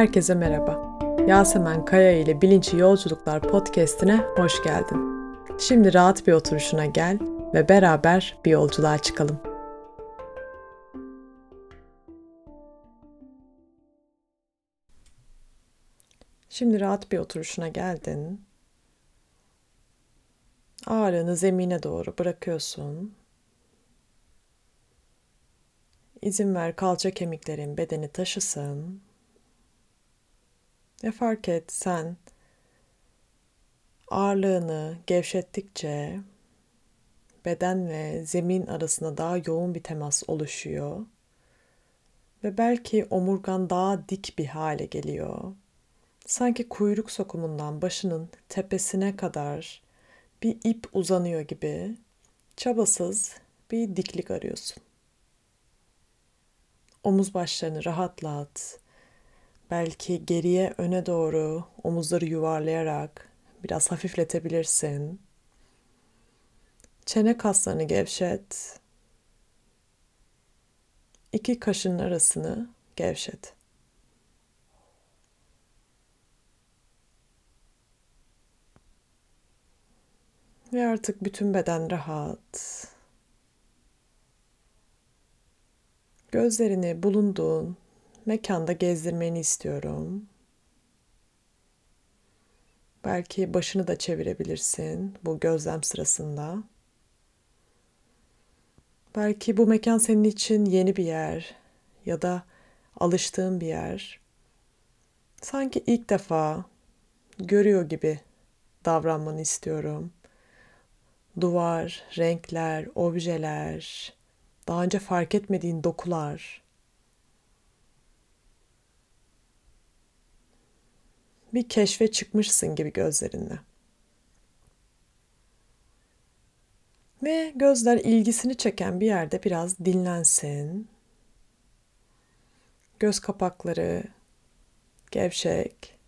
herkese merhaba. Yasemen Kaya ile Bilinçli Yolculuklar podcastine hoş geldin. Şimdi rahat bir oturuşuna gel ve beraber bir yolculuğa çıkalım. Şimdi rahat bir oturuşuna geldin. Ağırlığını zemine doğru bırakıyorsun. İzin ver kalça kemiklerin bedeni taşısın. Ve fark et sen ağırlığını gevşettikçe beden ve zemin arasında daha yoğun bir temas oluşuyor. Ve belki omurgan daha dik bir hale geliyor. Sanki kuyruk sokumundan başının tepesine kadar bir ip uzanıyor gibi çabasız bir diklik arıyorsun. Omuz başlarını rahatlat. Belki geriye öne doğru omuzları yuvarlayarak biraz hafifletebilirsin. Çene kaslarını gevşet. İki kaşın arasını gevşet. Ve artık bütün beden rahat. Gözlerini bulunduğun mekanda gezdirmeni istiyorum. Belki başını da çevirebilirsin bu gözlem sırasında. Belki bu mekan senin için yeni bir yer ya da alıştığın bir yer. Sanki ilk defa görüyor gibi davranmanı istiyorum. Duvar, renkler, objeler, daha önce fark etmediğin dokular. Bir keşfe çıkmışsın gibi gözlerinle. Ve gözler ilgisini çeken bir yerde biraz dinlensin. Göz kapakları gevşek.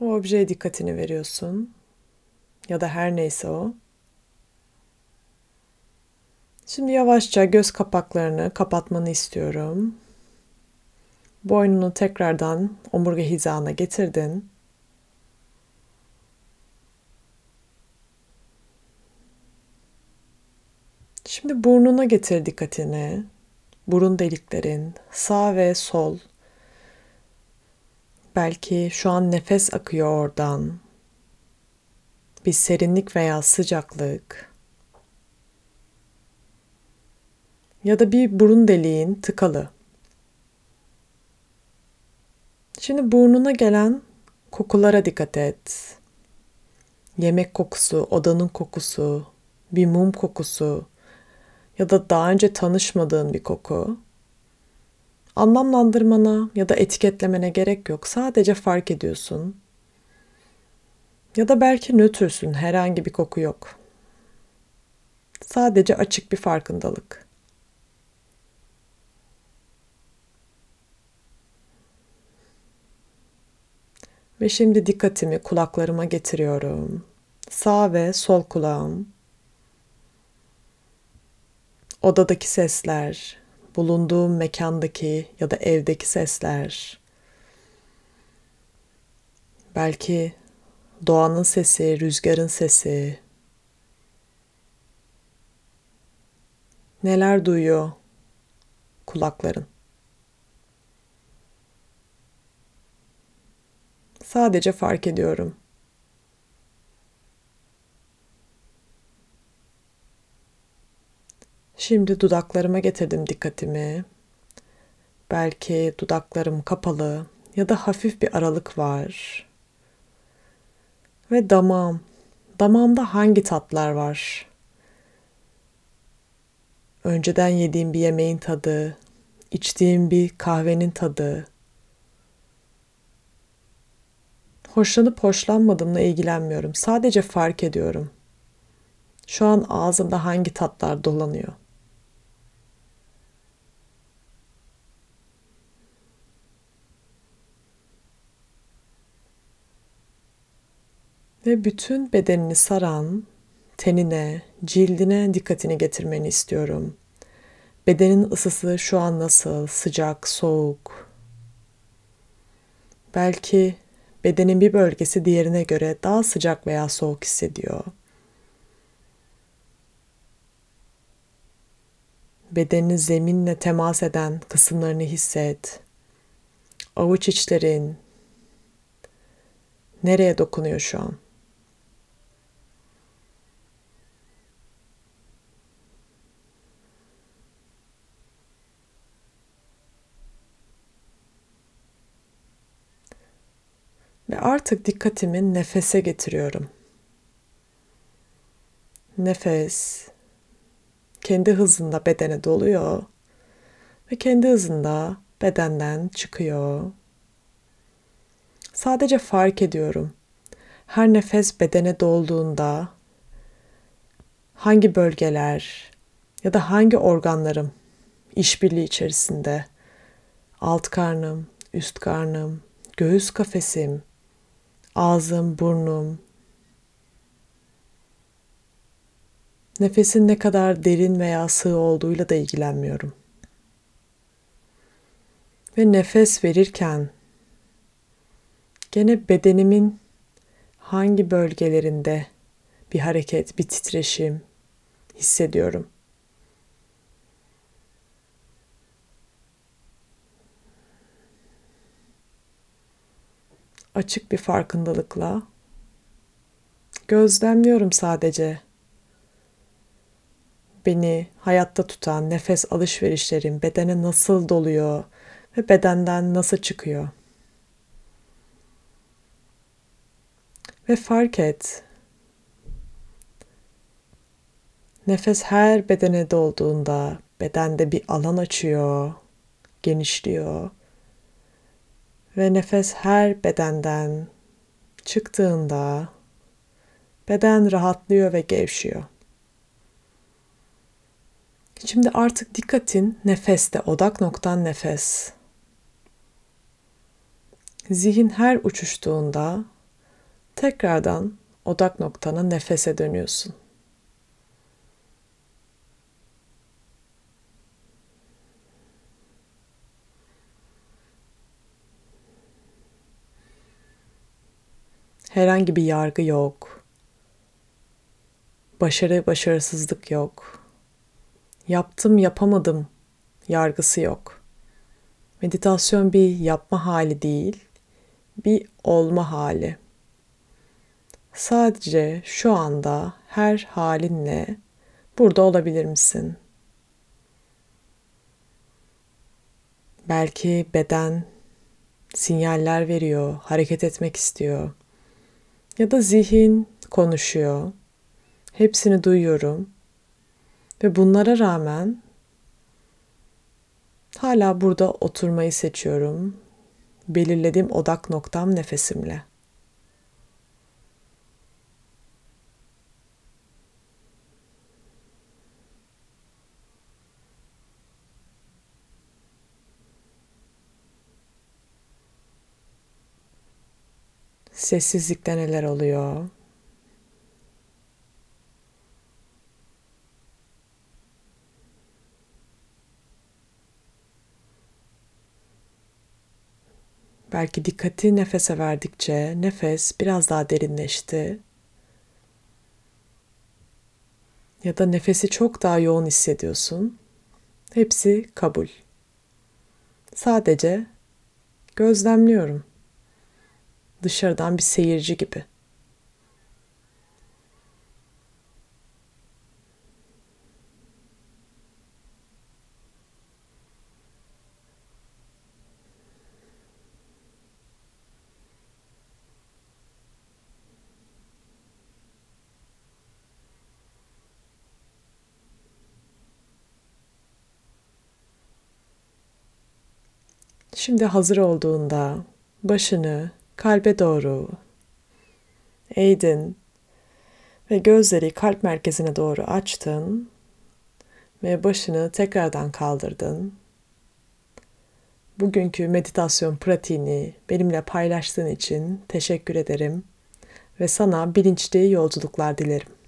O objeye dikkatini veriyorsun. Ya da her neyse o. Şimdi yavaşça göz kapaklarını kapatmanı istiyorum. Boynunu tekrardan omurga hizana getirdin. Şimdi burnuna getir dikkatini. Burun deliklerin sağ ve sol. Belki şu an nefes akıyor oradan. Bir serinlik veya sıcaklık. ya da bir burun deliğin tıkalı. Şimdi burnuna gelen kokulara dikkat et. Yemek kokusu, odanın kokusu, bir mum kokusu ya da daha önce tanışmadığın bir koku. Anlamlandırmana ya da etiketlemene gerek yok. Sadece fark ediyorsun. Ya da belki nötrsün, herhangi bir koku yok. Sadece açık bir farkındalık. Ve şimdi dikkatimi kulaklarıma getiriyorum. Sağ ve sol kulağım. Odadaki sesler, bulunduğum mekandaki ya da evdeki sesler. Belki doğanın sesi, rüzgarın sesi. Neler duyuyor kulakların? Sadece fark ediyorum. Şimdi dudaklarıma getirdim dikkatimi. Belki dudaklarım kapalı ya da hafif bir aralık var. Ve damağım. Damağımda hangi tatlar var? Önceden yediğim bir yemeğin tadı, içtiğim bir kahvenin tadı, Hoşlanıp hoşlanmadığımla ilgilenmiyorum. Sadece fark ediyorum. Şu an ağzımda hangi tatlar dolanıyor? Ve bütün bedenini saran tenine, cildine dikkatini getirmeni istiyorum. Bedenin ısısı şu an nasıl? Sıcak, soğuk, Belki bedenin bir bölgesi diğerine göre daha sıcak veya soğuk hissediyor. Bedenini zeminle temas eden kısımlarını hisset. Avuç içlerin nereye dokunuyor şu an? Ve artık dikkatimi nefese getiriyorum. Nefes kendi hızında bedene doluyor ve kendi hızında bedenden çıkıyor. Sadece fark ediyorum. Her nefes bedene dolduğunda hangi bölgeler ya da hangi organlarım işbirliği içerisinde alt karnım, üst karnım, göğüs kafesim, ağzım, burnum, nefesin ne kadar derin veya sığ olduğuyla da ilgilenmiyorum. Ve nefes verirken gene bedenimin hangi bölgelerinde bir hareket, bir titreşim hissediyorum. Açık bir farkındalıkla gözlemliyorum sadece. Beni hayatta tutan nefes alışverişlerim bedene nasıl doluyor ve bedenden nasıl çıkıyor. Ve fark et. Nefes her bedene dolduğunda bedende bir alan açıyor, genişliyor. Ve nefes her bedenden çıktığında beden rahatlıyor ve gevşiyor. Şimdi artık dikkatin nefeste, odak noktan nefes. Zihin her uçuştuğunda tekrardan odak noktana nefese dönüyorsun. Herhangi bir yargı yok. Başarı, başarısızlık yok. Yaptım, yapamadım yargısı yok. Meditasyon bir yapma hali değil, bir olma hali. Sadece şu anda her halinle burada olabilir misin? Belki beden sinyaller veriyor, hareket etmek istiyor. Ya da zihin konuşuyor. Hepsini duyuyorum. Ve bunlara rağmen hala burada oturmayı seçiyorum. Belirlediğim odak noktam nefesimle. Sessizlikte neler oluyor? Belki dikkati nefese verdikçe nefes biraz daha derinleşti. Ya da nefesi çok daha yoğun hissediyorsun. Hepsi kabul. Sadece gözlemliyorum dışarıdan bir seyirci gibi. Şimdi hazır olduğunda başını kalbe doğru eğdin ve gözleri kalp merkezine doğru açtın ve başını tekrardan kaldırdın. Bugünkü meditasyon pratiğini benimle paylaştığın için teşekkür ederim ve sana bilinçli yolculuklar dilerim.